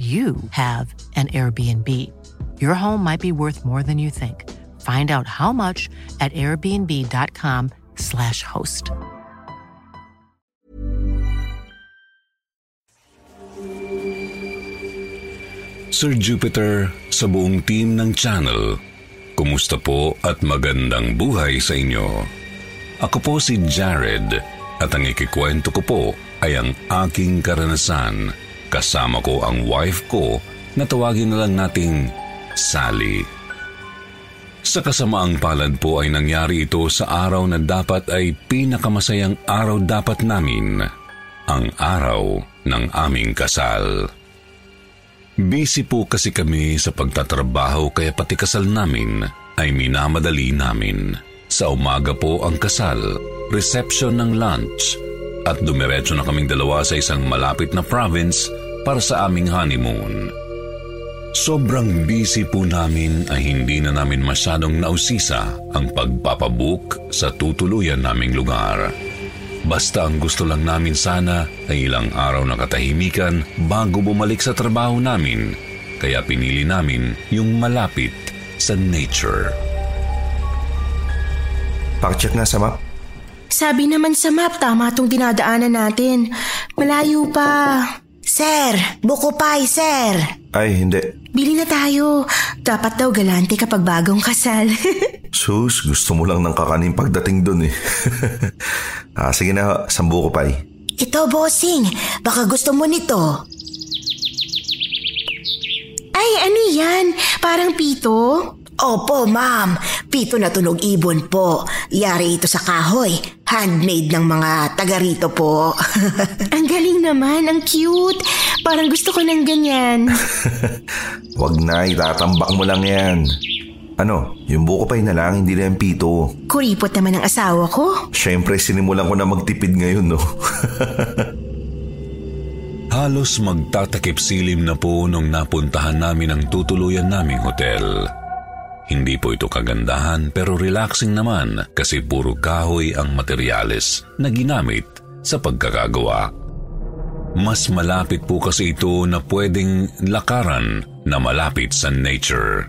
you have an Airbnb. Your home might be worth more than you think. Find out how much at airbnb.com/slash host. Sir Jupiter, sa buong team ng channel, kumusta po at magandang buhay sa inyo? Ako po si Jared at ang ikikwento ko po ay ang aking karanasan. Kasama ko ang wife ko na tawagin na lang nating Sally. Sa kasamaang palad po ay nangyari ito sa araw na dapat ay pinakamasayang araw dapat namin, ang araw ng aming kasal. Busy po kasi kami sa pagtatrabaho kaya pati kasal namin ay minamadali namin. Sa umaga po ang kasal, reception ng lunch, at dumiretso na kaming dalawa sa isang malapit na province para sa aming honeymoon. Sobrang busy po namin ay hindi na namin masyadong nausisa ang pagpapabook sa tutuluyan naming lugar. Basta ang gusto lang namin sana ay ilang araw na katahimikan bago bumalik sa trabaho namin, kaya pinili namin yung malapit sa nature. Pakicheck nga sa map. Sabi naman sa map, tama tong dinadaanan natin. Malayo pa. Sir, buko pie, sir. Ay, hindi. Bili na tayo. Dapat daw galante kapag bagong kasal. Sus, gusto mo lang ng kakanin pagdating dun eh. ah, sige na, sambu ko pa eh. Ito, bossing. Baka gusto mo nito. Ay, ano yan? Parang pito? Opo, ma'am. Pito na tunog ibon po. Yari ito sa kahoy. Handmade ng mga taga rito po. ang galing naman. Ang cute. Parang gusto ko ng ganyan. Wag na, itatambak mo lang yan. Ano, yung buko pa na lang, hindi na yung pito. Kuripot naman ang asawa ko. Siyempre, sinimulan ko na magtipid ngayon, no? Halos magtatakip silim na po nung napuntahan namin ang tutuluyan naming hotel. Hindi po ito kagandahan pero relaxing naman kasi puro kahoy ang materyales na ginamit sa pagkakagawa. Mas malapit po kasi ito na pwedeng lakaran na malapit sa nature.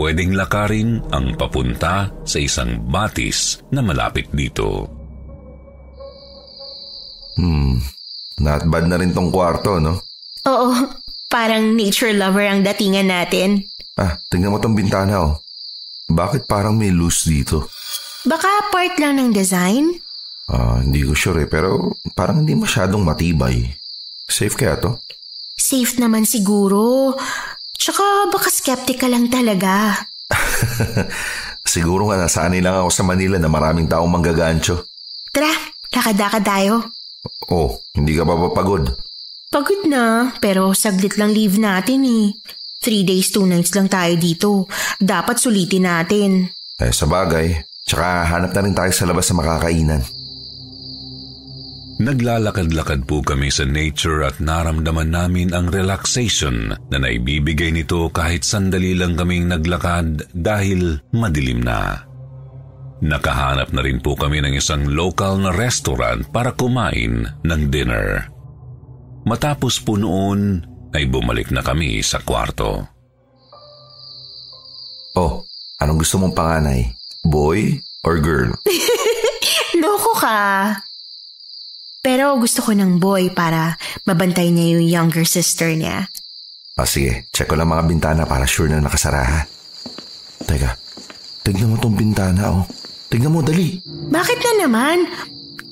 Pwedeng lakarin ang papunta sa isang batis na malapit dito. Hmm, not bad na rin tong kwarto, no? Oo, parang nature lover ang datingan natin. Ah, tingnan mo tong bintana oh. Bakit parang may loose dito? Baka part lang ng design? Ah, hindi ko sure eh, pero parang hindi masyadong matibay. Safe kaya to? Safe naman siguro. Tsaka baka skeptical lang talaga. siguro nga nasanay lang ako sa Manila na maraming taong manggagancho. Tara, lakad-lakad tayo. Oh, hindi ka pa papagod? Pagod na, pero saglit lang leave natin eh. Three days, two nights lang tayo dito. Dapat sulitin natin. Eh, sa bagay. Tsaka hanap na rin tayo sa labas sa makakainan. Naglalakad-lakad po kami sa nature at naramdaman namin ang relaxation na naibibigay nito kahit sandali lang kaming naglakad dahil madilim na. Nakahanap na rin po kami ng isang local na restaurant para kumain ng dinner. Matapos po noon, ay bumalik na kami sa kwarto. Oh, anong gusto mong panganay? Boy or girl? Loko ka. Pero gusto ko ng boy para mabantay niya yung younger sister niya. Ah, sige. Check ko lang mga bintana para sure na nakasara ha. Teka, tignan mo tong bintana oh. Tignan mo, dali. Bakit na naman?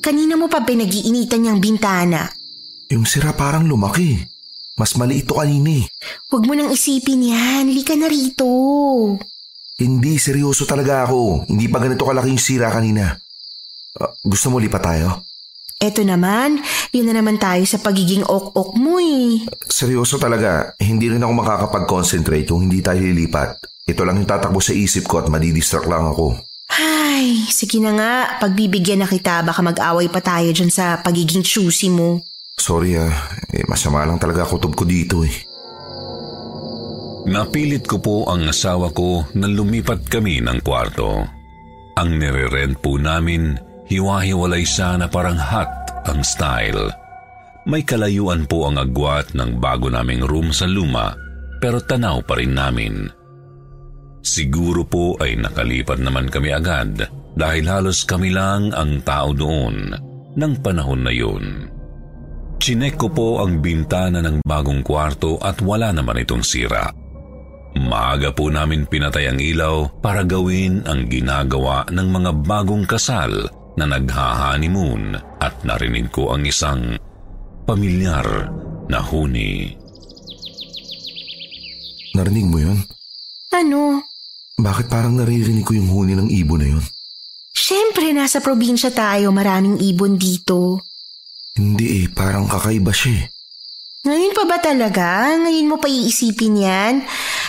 Kanina mo pa pinag-iinitan yung bintana. Yung sira parang lumaki. Mas maliit to kanina eh. Huwag mo nang isipin yan. Lika na rito. Hindi, seryoso talaga ako. Hindi pa ganito kalaki yung sira kanina. Uh, gusto mo lipat tayo? Eto naman, yun na naman tayo sa pagiging ok-ok mo eh. Seryoso talaga, hindi rin ako makakapag-concentrate kung hindi tayo lilipat. Ito lang yung tatakbo sa isip ko at madidistract lang ako. Ay, sige na nga, pagbibigyan na kita, baka mag-away pa tayo dyan sa pagiging choosy mo. Sorry ah, eh, masama lang talaga kutob ko dito eh. Napilit ko po ang asawa ko na lumipat kami ng kwarto. Ang nire-rent po namin, hiwa-hiwalay siya na parang hot ang style. May kalayuan po ang agwat ng bago naming room sa luma, pero tanaw pa rin namin. Siguro po ay nakalipat naman kami agad dahil halos kami lang ang tao doon ng panahon na yun. Chinek ko po ang bintana ng bagong kwarto at wala naman itong sira. Maaga po namin pinatay ang ilaw para gawin ang ginagawa ng mga bagong kasal na nagha-honeymoon at narinig ko ang isang pamilyar na huni. Narinig mo yun? Ano? Bakit parang naririnig ko yung huni ng ibon na yun? Siyempre, nasa probinsya tayo, maraming ibon dito. Hindi eh, parang kakaiba siya eh. Ngayon pa ba talaga? Ngayon mo pa iisipin yan?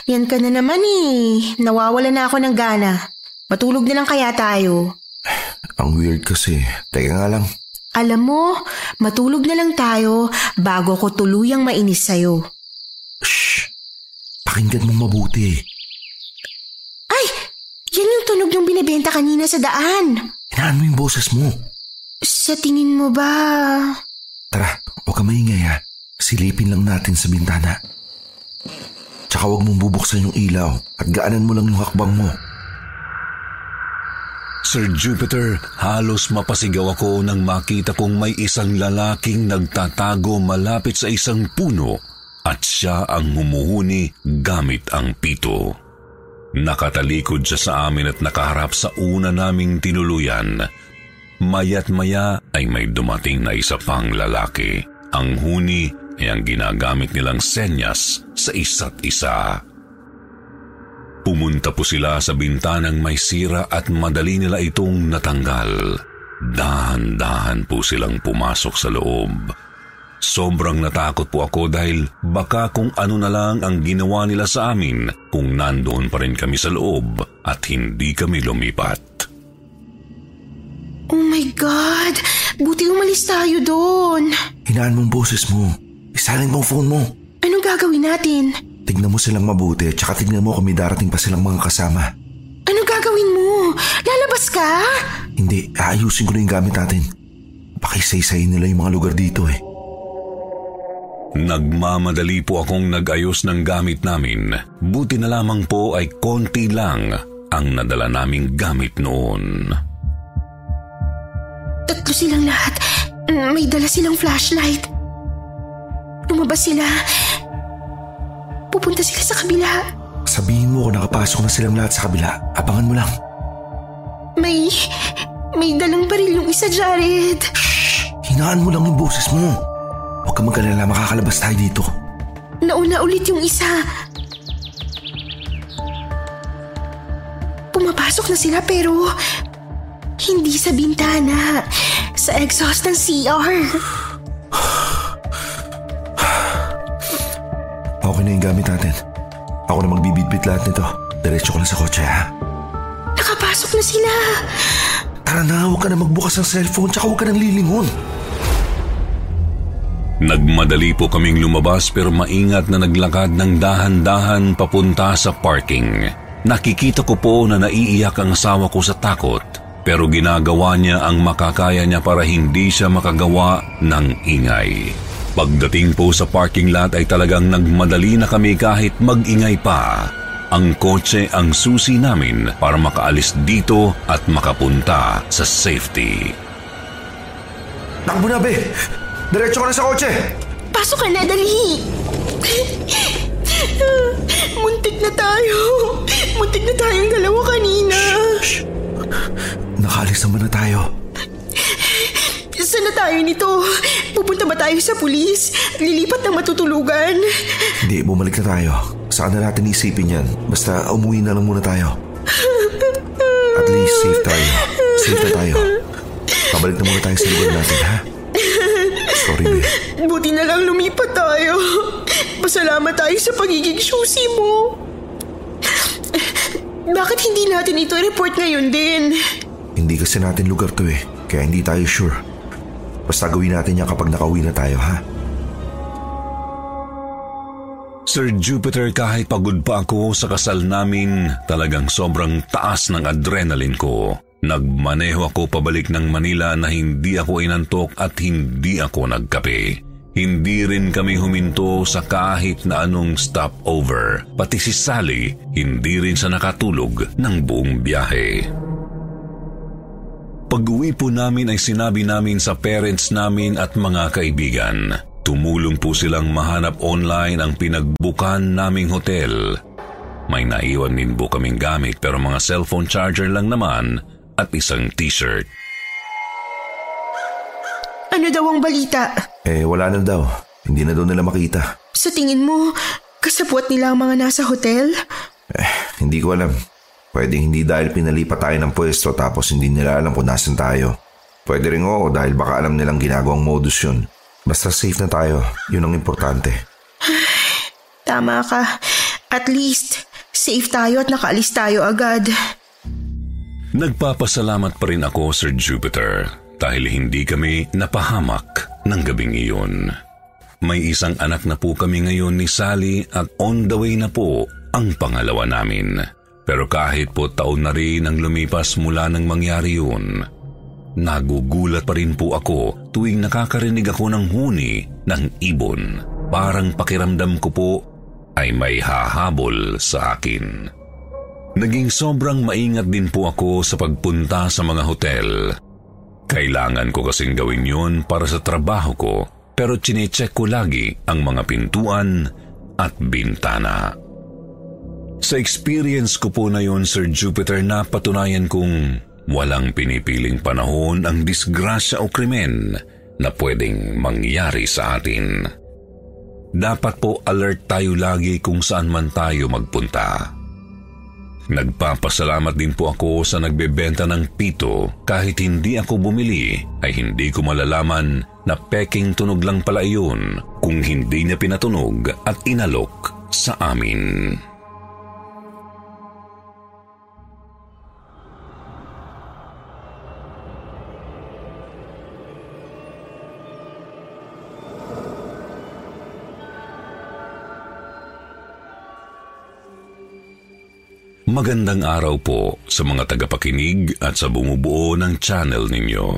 Yan ka na naman eh. Nawawala na ako ng gana. Matulog na lang kaya tayo. Ang weird kasi. Teka nga lang. Alam mo, matulog na lang tayo bago ko tuluyang mainis sa'yo. Shh! Pakinggan mo mabuti. Ay! Yan yung tunog ng binibenta kanina sa daan. Inaan mo yung boses mo. Sa tingin mo ba... Tara, huwag ka maingay ha. Silipin lang natin sa bintana. Tsaka huwag mong bubuksan yung ilaw at gaanan mo lang yung hakbang mo. Sir Jupiter, halos mapasigaw ako nang makita kong may isang lalaking nagtatago malapit sa isang puno at siya ang humuhuni gamit ang pito. Nakatalikod siya sa amin at nakaharap sa una naming tinuluyan. Maya't maya ay may dumating na isa pang lalaki. Ang huni ay ang ginagamit nilang senyas sa isa't isa. Pumunta po sila sa bintanang may sira at madali nila itong natanggal. Dahan-dahan po silang pumasok sa loob. Sobrang natakot po ako dahil baka kung ano na lang ang ginawa nila sa amin kung nandoon pa rin kami sa loob at hindi kami lumipat. Oh my God! Buti umalis tayo doon. Hinaan mo ang boses mo. Isalin mo ang phone mo. Anong gagawin natin? Tignan mo silang mabuti at saka tignan mo kung may darating pa silang mga kasama. Anong gagawin mo? Lalabas ka? Hindi, aayusin ko na yung gamit natin. Pakisaysay nila yung mga lugar dito eh. Nagmamadali po akong nag-ayos ng gamit namin. Buti na lamang po ay konti lang ang nadala naming gamit noon. Tatlo silang lahat. May dala silang flashlight. Lumabas sila. Pupunta sila sa kabila. Sabihin mo kung nakapasok na silang lahat sa kabila. Abangan mo lang. May... May dalang baril yung isa, Jared. Hinaan mo lang yung boses mo. Huwag ka mag-alala, makakalabas tayo dito. Nauna ulit yung isa. Pumapasok na sila pero... Hindi sa bintana. Sa exhaust ng CR. Okay na yung gamit natin. Ako na magbibitbit lahat nito. Diretso ko na sa kotse ha. Nakapasok na sila. Tara na, huwag ka na magbukas ng cellphone tsaka huwag ka nang lilingon. Nagmadali po kaming lumabas pero maingat na naglakad ng dahan-dahan papunta sa parking. Nakikita ko po na naiiyak ang asawa ko sa takot pero ginagawa niya ang makakaya niya para hindi siya makagawa ng ingay. Pagdating po sa parking lot ay talagang nagmadali na kami kahit mag-ingay pa. Ang kotse ang susi namin para makaalis dito at makapunta sa safety. Takbo na, be! Diretso ka na sa kotse! Pasok ka na, dali. Muntik na tayo. Muntik na tayong dalawa kanina. Nakaalis naman na tayo. Saan na tayo nito? Pupunta ba tayo sa pulis? Lilipat ng matutulugan? Hindi, bumalik na tayo. Saan na natin isipin yan? Basta umuwi na lang muna tayo. At least safe tayo. Safe na tayo. Pabalik na muna tayo sa lugar natin, ha? Sorry, be. Buti na lang lumipat tayo. Pasalamat tayo sa pagiging susi mo. Bakit hindi natin ito report ngayon din? Hindi kasi natin lugar to eh, kaya hindi tayo sure. Basta gawin natin yan kapag nakauwi na tayo, ha? Sir Jupiter, kahit pagod pa ako sa kasal namin, talagang sobrang taas ng adrenaline ko. Nagmaneho ako pabalik ng Manila na hindi ako inantok at hindi ako nagkape. Hindi rin kami huminto sa kahit na anong stopover. Pati si Sally, hindi rin sa nakatulog ng buong biyahe. Pag-uwi po namin ay sinabi namin sa parents namin at mga kaibigan. Tumulong po silang mahanap online ang pinagbukan naming hotel. May naiwan din po kaming gamit pero mga cellphone charger lang naman at isang t-shirt. Ano daw ang balita? Eh, wala na daw. Hindi na daw nila makita. Sa tingin mo, kasapwat nila ang mga nasa hotel? Eh, hindi ko alam. Pwedeng hindi dahil pinalipat tayo ng pwesto tapos hindi nila alam kung nasan tayo. Pwede rin oo dahil baka alam nilang ginagawang modus yun. Basta safe na tayo, yun ang importante. Tama ka. At least, safe tayo at nakaalis tayo agad. Nagpapasalamat pa rin ako, Sir Jupiter, dahil hindi kami napahamak ng gabing iyon. May isang anak na po kami ngayon ni Sally at on the way na po ang pangalawa namin. Pero kahit po taon na rin ang lumipas mula nang mangyari yun, Nagugulat pa rin po ako tuwing nakakarinig ako ng huni ng ibon. Parang pakiramdam ko po ay may hahabol sa akin. Naging sobrang maingat din po ako sa pagpunta sa mga hotel. Kailangan ko kasing gawin yon para sa trabaho ko pero chinecheck ko lagi ang mga pintuan at bintana. Sa experience ko po na yon Sir Jupiter na patunayan kong Walang pinipiling panahon ang disgrasya o krimen na pwedeng mangyari sa atin. Dapat po alert tayo lagi kung saan man tayo magpunta. Nagpapasalamat din po ako sa nagbebenta ng pito kahit hindi ako bumili ay hindi ko malalaman na peking tunog lang pala iyon kung hindi niya pinatunog at inalok sa amin. Magandang araw po sa mga tagapakinig at sa bumubuo ng channel ninyo.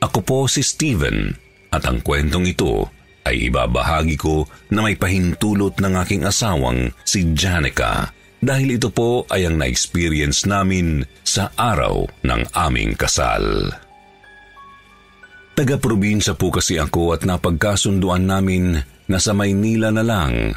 Ako po si Steven at ang kwentong ito ay ibabahagi ko na may pahintulot ng aking asawang si Janica dahil ito po ay ang na-experience namin sa araw ng aming kasal. Taga-probinsya po kasi ako at napagkasunduan namin na sa Maynila na lang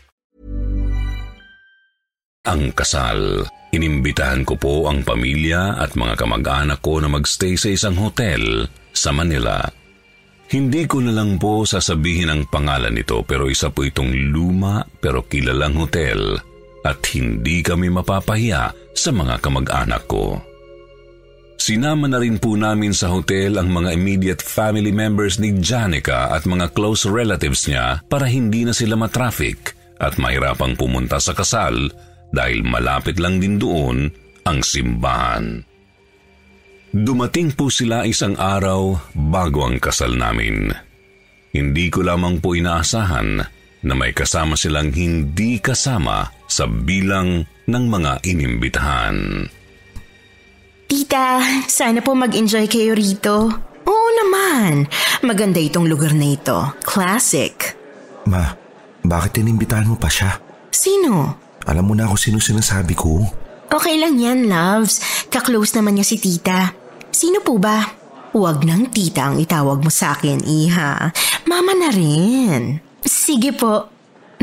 Ang kasal. Inimbitahan ko po ang pamilya at mga kamag-anak ko na magstay sa isang hotel sa Manila. Hindi ko na lang po sasabihin ang pangalan nito pero isa po itong luma pero kilalang hotel at hindi kami mapapahiya sa mga kamag-anak ko. Sinama na rin po namin sa hotel ang mga immediate family members ni Janica at mga close relatives niya para hindi na sila matraffic at mahirapang pumunta sa kasal dahil malapit lang din doon ang simbahan. Dumating po sila isang araw bago ang kasal namin. Hindi ko lamang po inaasahan na may kasama silang hindi kasama sa bilang ng mga inimbitahan. Tita, sana po mag-enjoy kayo rito. Oo naman. Maganda itong lugar na ito. Classic. Ma, bakit inimbitahan mo pa siya? Sino? Alam mo na ako sino sinasabi ko. Okay lang yan, loves. Kaklose naman niya si tita. Sino po ba? Huwag nang tita ang itawag mo sa akin, iha. Mama na rin. Sige po.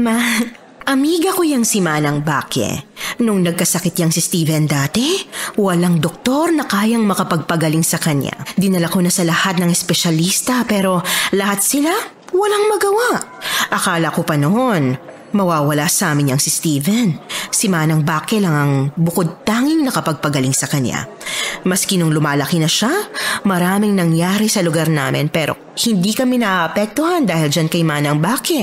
Ma, amiga ko yang si Manang Bake. Nung nagkasakit yang si Steven dati, walang doktor na kayang makapagpagaling sa kanya. Dinala ko na sa lahat ng espesyalista pero lahat sila walang magawa. Akala ko pa noon, mawawala sa amin yang si Steven. Si Manang Bake lang ang bukod tanging nakapagpagaling sa kanya. Maski nung lumalaki na siya, maraming nangyari sa lugar namin pero hindi kami naapektuhan dahil dyan kay Manang Bake.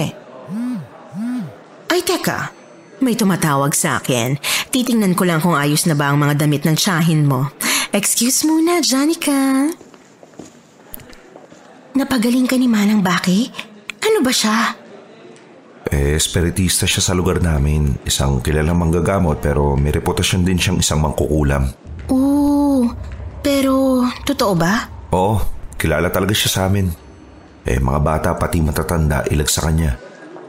Ay teka, may tumatawag sa akin. Titingnan ko lang kung ayos na ba ang mga damit ng tsahin mo. Excuse muna, Janica. Napagaling ka ni Manang Baki? Ano ba siya? Eh, espiritista siya sa lugar namin. Isang kilalang manggagamot pero may reputasyon din siyang isang mangkukulam. Oo, pero totoo ba? Oo, kilala talaga siya sa amin. Eh, mga bata pati matatanda ilag sa kanya.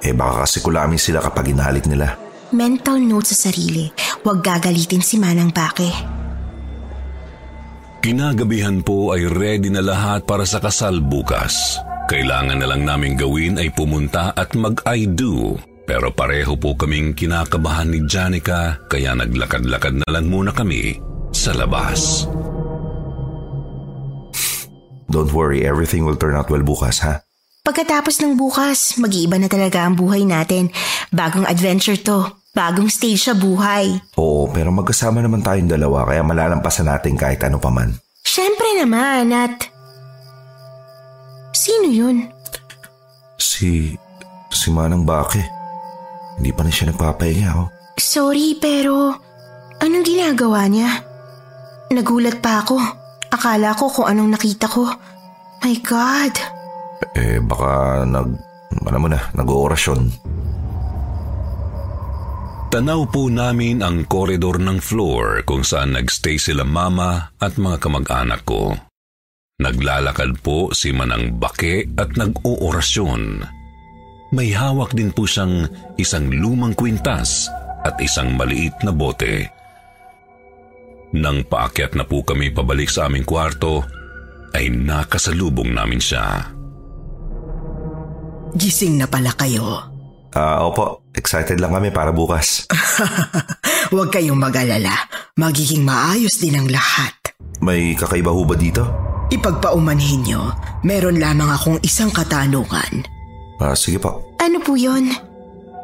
Eh, baka kasi kulamin sila kapag inalit nila. Mental note sa sarili. Huwag gagalitin si Manang Baki. Kinagabihan po ay ready na lahat para sa kasal bukas. Kailangan na lang namin gawin ay pumunta at mag-I do. Pero pareho po kaming kinakabahan ni Janica kaya naglakad-lakad na lang muna kami sa labas. Don't worry, everything will turn out well bukas, ha? Pagkatapos ng bukas, mag-iiba na talaga ang buhay natin. Bagong adventure to. Bagong stage sa buhay. Oo, pero magkasama naman tayong dalawa kaya malalampasan natin kahit ano paman. Siyempre naman at... Sino yun? Si... si Manang Bake. Hindi pa na siya nagpapahinga, oh. Sorry pero... Anong ginagawa niya? Nagulat pa ako. Akala ko kung anong nakita ko. My God! Eh, baka nag... Alam mo na, nag-oorasyon. Tanaw po namin ang koridor ng floor kung saan nagstay sila mama at mga kamag-anak ko. Naglalakad po si Manang Bake at nag-oorasyon. May hawak din po siyang isang lumang kwintas at isang maliit na bote. Nang paakyat na po kami pabalik sa aming kwarto, ay nakasalubong namin siya. Gising na pala kayo. Ah, uh, opo. Excited lang kami para bukas. Huwag kayong mag-alala. Magiging maayos din ang lahat. May kakaiba ho ba dito? Ipagpaumanhin nyo, meron lamang akong isang katanungan. Ah, sige po. Ano po yon?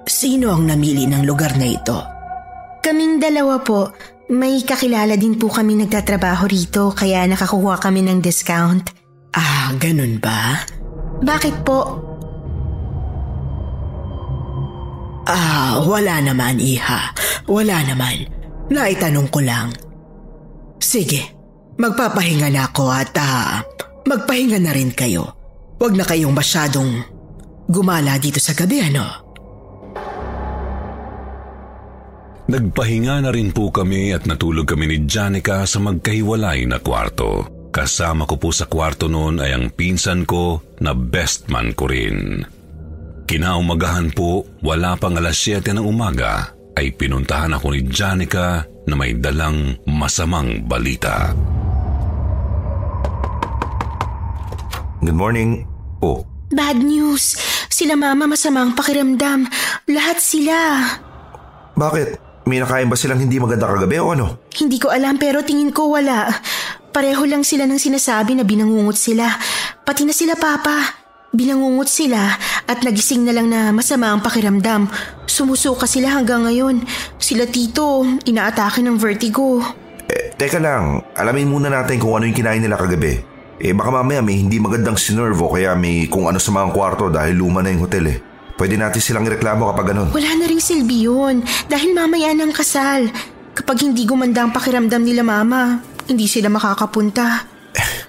Sino ang namili ng lugar na ito? Kaming dalawa po. May kakilala din po kami nagtatrabaho rito kaya nakakuha kami ng discount. Ah, ganun ba? Bakit po? Ah, wala naman, Iha. Wala naman. Naitanong ko lang. Sige, magpapahinga na ako at ah, magpahinga na rin kayo. Huwag na kayong masyadong gumala dito sa gabi, ano? Nagpahinga na rin po kami at natulog kami ni Janica sa magkahiwalay na kwarto. Kasama ko po sa kwarto noon ay ang pinsan ko na best man ko rin. Kinaumagahan po, wala pang alas 7 ng umaga, ay pinuntahan ako ni Janica na may dalang masamang balita. Good morning. Oh. Bad news. Sila mama masamang pakiramdam. Lahat sila. Bakit? May nakain ba silang hindi maganda kagabi o ano? Hindi ko alam pero tingin ko wala. Pareho lang sila ng sinasabi na binangungot sila. Pati na sila papa. Binangungot sila at nagising na lang na masama ang pakiramdam. Sumusuka sila hanggang ngayon. Sila tito, inaatake ng vertigo. Eh, teka lang, alamin muna natin kung ano yung kinain nila kagabi. Eh baka mamaya may hindi magandang sinervo kaya may kung ano sa mga kwarto dahil luma na yung hotel eh. Pwede natin silang ireklamo kapag ganun. Wala na rin silbi yun dahil mamaya ng kasal. Kapag hindi gumanda ang pakiramdam nila mama, hindi sila makakapunta.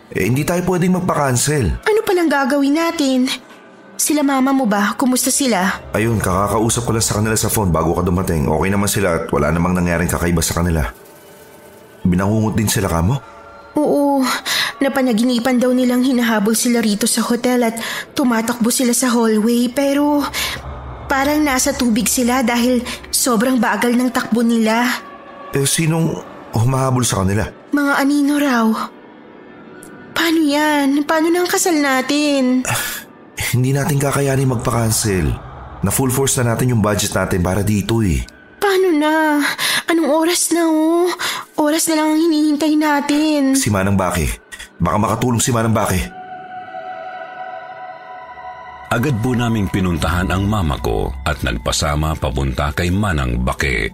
Eh, hindi tayo pwedeng magpa-cancel. Ano palang gagawin natin? Sila mama mo ba? Kumusta sila? Ayun, kakakausap ko lang sa kanila sa phone bago ka dumating. Okay naman sila at wala namang nangyaring kakaiba sa kanila. Binangungot din sila kamo? Oo, napanaginipan daw nilang hinahabol sila rito sa hotel at tumatakbo sila sa hallway pero parang nasa tubig sila dahil sobrang bagal ng takbo nila. Eh, sinong humahabol sa kanila? Mga anino raw. Paano yan? Paano nang kasal natin? Hindi natin kakayanin magpa-cancel. Na full force na natin yung budget natin para dito eh. Paano na? Anong oras na oh? Oras na lang ang hinihintay natin. Si Manang Baki. Baka makatulong si Manang Baki. Agad po naming pinuntahan ang mama ko at nagpasama papunta kay Manang Bake.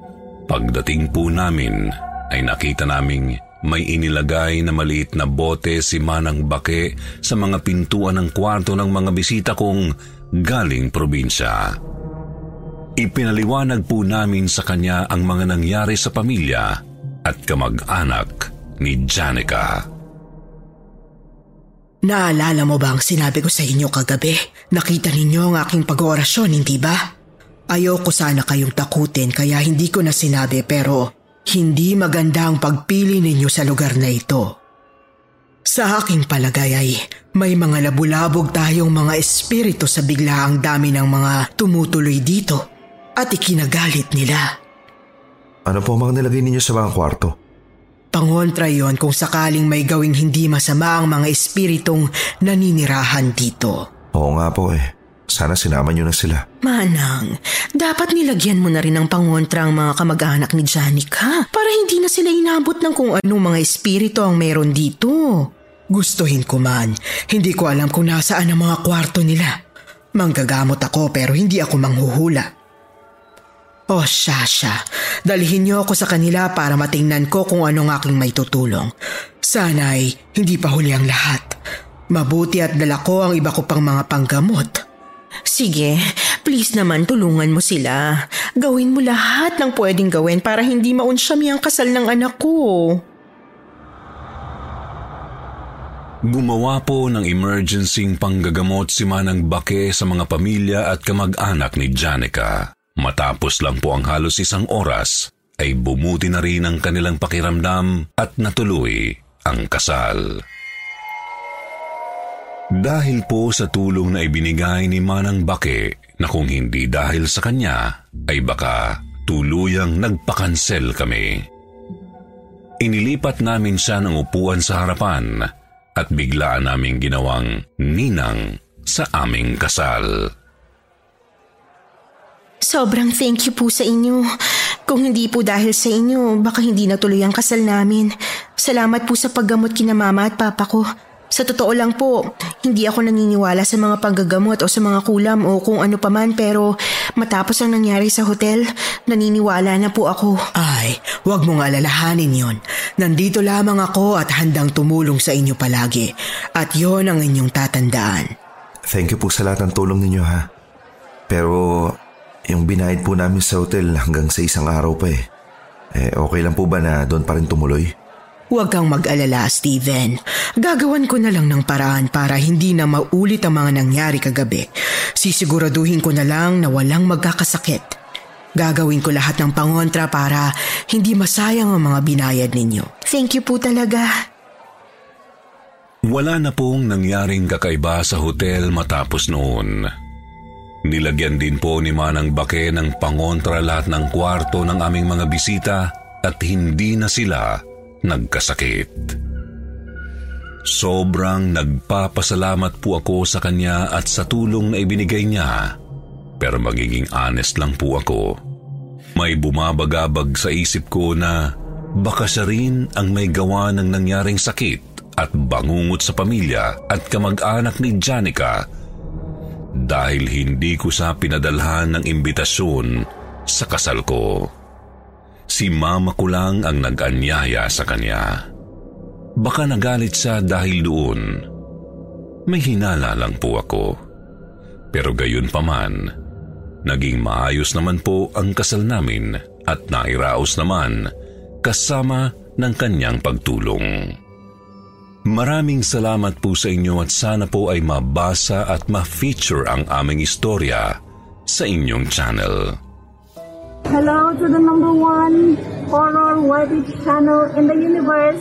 Pagdating po namin ay nakita naming may inilagay na maliit na bote si Manang Bake sa mga pintuan ng kwarto ng mga bisita kong galing probinsya. Ipinaliwanag po namin sa kanya ang mga nangyari sa pamilya at kamag-anak ni Janica. Naalala mo ba ang sinabi ko sa inyo kagabi? Nakita ninyo ang aking pag-oorasyon, hindi ba? Ayoko sana kayong takutin kaya hindi ko na sinabi pero hindi maganda ang pagpili ninyo sa lugar na ito. Sa aking palagay ay may mga labulabog tayong mga espiritu sa biglaang dami ng mga tumutuloy dito at ikinagalit nila. Ano po mga nilagay ninyo sa mga kwarto? Pangontra yon kung sakaling may gawing hindi masama ang mga espiritong naninirahan dito. Oo nga po eh. Sana sinama nyo na sila. Manang, dapat nilagyan mo na rin ng pangontra ang mga kamag-anak ni Janica para hindi na sila inabot ng kung anong mga espiritu ang meron dito. Gustuhin ko man, hindi ko alam kung nasaan ang mga kwarto nila. Manggagamot ako pero hindi ako manghuhula. Oh, Shasha, dalhin niyo ako sa kanila para matingnan ko kung anong aking may tutulong. Sana'y hindi pa huli ang lahat. Mabuti at dala ko ang iba ko pang mga panggamot. Sige, please naman tulungan mo sila. Gawin mo lahat ng pwedeng gawin para hindi maunsyami ang kasal ng anak ko. Gumawa po ng emergency panggagamot si Manang Bake sa mga pamilya at kamag-anak ni Janica. Matapos lang po ang halos isang oras, ay bumuti na rin ang kanilang pakiramdam at natuloy ang kasal. Dahil po sa tulong na ibinigay ni Manang Bake na kung hindi dahil sa kanya, ay baka tuluyang nagpakansel kami. Inilipat namin siya ng upuan sa harapan at biglaan naming ginawang ninang sa aming kasal. Sobrang thank you po sa inyo. Kung hindi po dahil sa inyo, baka hindi natuloy ang kasal namin. Salamat po sa paggamot kina mama at papa ko. Sa totoo lang po, hindi ako naniniwala sa mga panggagamot o sa mga kulam o kung ano paman pero matapos ang nangyari sa hotel, naniniwala na po ako. Ay, wag mong alalahanin yon. Nandito lamang ako at handang tumulong sa inyo palagi. At yon ang inyong tatandaan. Thank you po sa lahat ng tulong ninyo ha. Pero yung binayad po namin sa hotel hanggang sa isang araw pa eh. Eh okay lang po ba na doon pa rin tumuloy? Huwag kang mag-alala, Steven. Gagawan ko na lang ng paraan para hindi na maulit ang mga nangyari kagabi. Sisiguraduhin ko na lang na walang magkakasakit. Gagawin ko lahat ng pangontra para hindi masayang ang mga binayad ninyo. Thank you po talaga. Wala na pong nangyaring kakaiba sa hotel matapos noon. Nilagyan din po ni Manang Bake ng pangontra lahat ng kwarto ng aming mga bisita at hindi na sila nagkasakit. Sobrang nagpapasalamat po ako sa kanya at sa tulong na ibinigay niya. Pero magiging honest lang po ako. May bumabagabag sa isip ko na baka siya rin ang may gawa ng nangyaring sakit at bangungot sa pamilya at kamag-anak ni Janica dahil hindi ko sa pinadalhan ng imbitasyon sa kasal ko. Si mama ko lang ang nag-anyaya sa kanya. Baka nagalit siya dahil doon. May hinala lang po ako. Pero gayon pa man, naging maayos naman po ang kasal namin at nairaos naman kasama ng kanyang pagtulong. Maraming salamat po sa inyo at sana po ay mabasa at ma-feature ang aming istorya sa inyong channel. Hello to the number one horror worthy channel in the universe,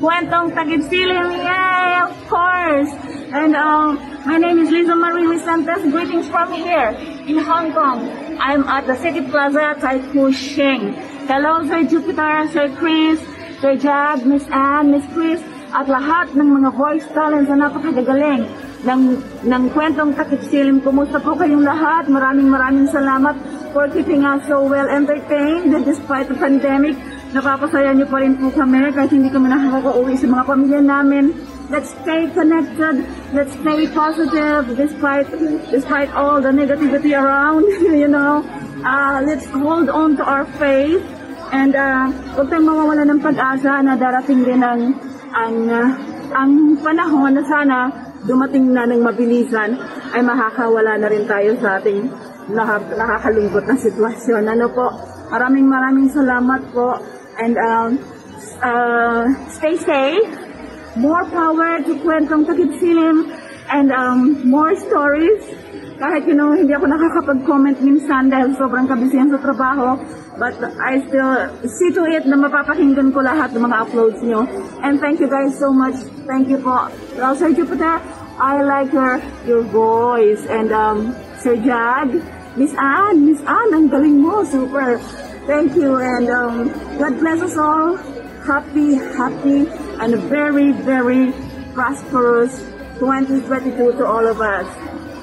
Kwentong Tagib Silim. Yay, of course! And um, my name is Liza Marie Vicentes. Greetings from here in Hong Kong. I'm at the City Plaza, Taikoo Shing. Hello, Sir Jupiter, Sir Chris, Sir Jag, Miss Anne, Miss Chris, at lahat ng mga voice talents na napakagagaling ng, ng kwentong takip silim. Kumusta po kayong lahat? Maraming maraming salamat for keeping us so well entertained despite the pandemic. Napapasaya niyo pa rin po kami kahit hindi kami nakakauwi sa mga pamilya namin. Let's stay connected. Let's stay positive despite despite all the negativity around, you know. Uh, let's hold on to our faith and uh, huwag tayong mawawala ng pag-asa na darating din ang ang uh, ang panahon na sana dumating na ng mabilisan ay makakawala na rin tayo sa ating nakakalungkot na sitwasyon. Ano po, maraming maraming salamat po and um, uh, stay safe. More power to Kwentong Takip Silim and um, more stories. Kahit you know, hindi ako nakakapag-comment minsan dahil sobrang kabisihan sa trabaho. But I still see to it na mapapakinggan ko lahat ng mga uploads nyo. And thank you guys so much. Thank you po. Well, Sir Jupiter, I like your, your voice. And um, Sir Jag, Miss Anne, Miss Anne, ang galing mo. Super. Thank you. And um, God bless us all. Happy, happy, and very, very prosperous 2022 to all of us.